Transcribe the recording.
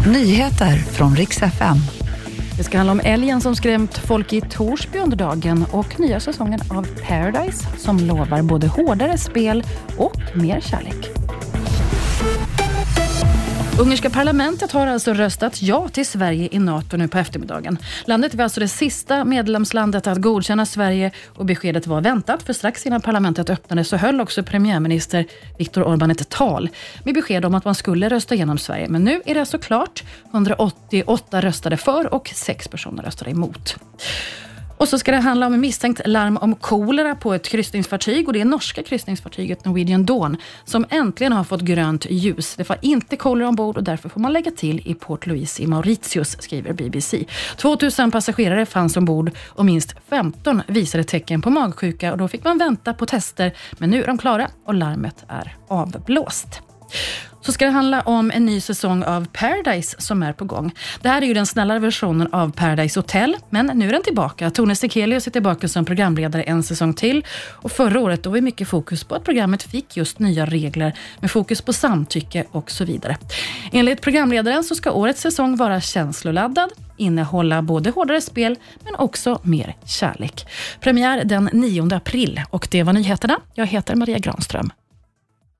Nyheter från riks FM. Det ska handla om älgen som skrämt folk i Torsby under dagen och nya säsongen av Paradise som lovar både hårdare spel och mer kärlek. Ungerska parlamentet har alltså röstat ja till Sverige i NATO nu på eftermiddagen. Landet var alltså det sista medlemslandet att godkänna Sverige och beskedet var väntat för strax innan parlamentet öppnade så höll också premiärminister Viktor Orbán ett tal med besked om att man skulle rösta igenom Sverige. Men nu är det alltså klart. 188 röstade för och 6 personer röstade emot. Och så ska det handla om misstänkt larm om kolera på ett kryssningsfartyg och det är norska kryssningsfartyget Norwegian Dawn som äntligen har fått grönt ljus. Det var inte kolera ombord och därför får man lägga till i Port Louis i Mauritius, skriver BBC. 2000 passagerare fanns ombord och minst 15 visade tecken på magsjuka och då fick man vänta på tester. Men nu är de klara och larmet är avblåst så ska det handla om en ny säsong av Paradise som är på gång. Det här är ju den snällare versionen av Paradise Hotel, men nu är den tillbaka. Tone Sekelius är tillbaka som programledare en säsong till. Och förra året då var det mycket fokus på att programmet fick just nya regler med fokus på samtycke och så vidare. Enligt programledaren så ska årets säsong vara känsloladdad, innehålla både hårdare spel men också mer kärlek. Premiär den 9 april och det var nyheterna. Jag heter Maria Granström.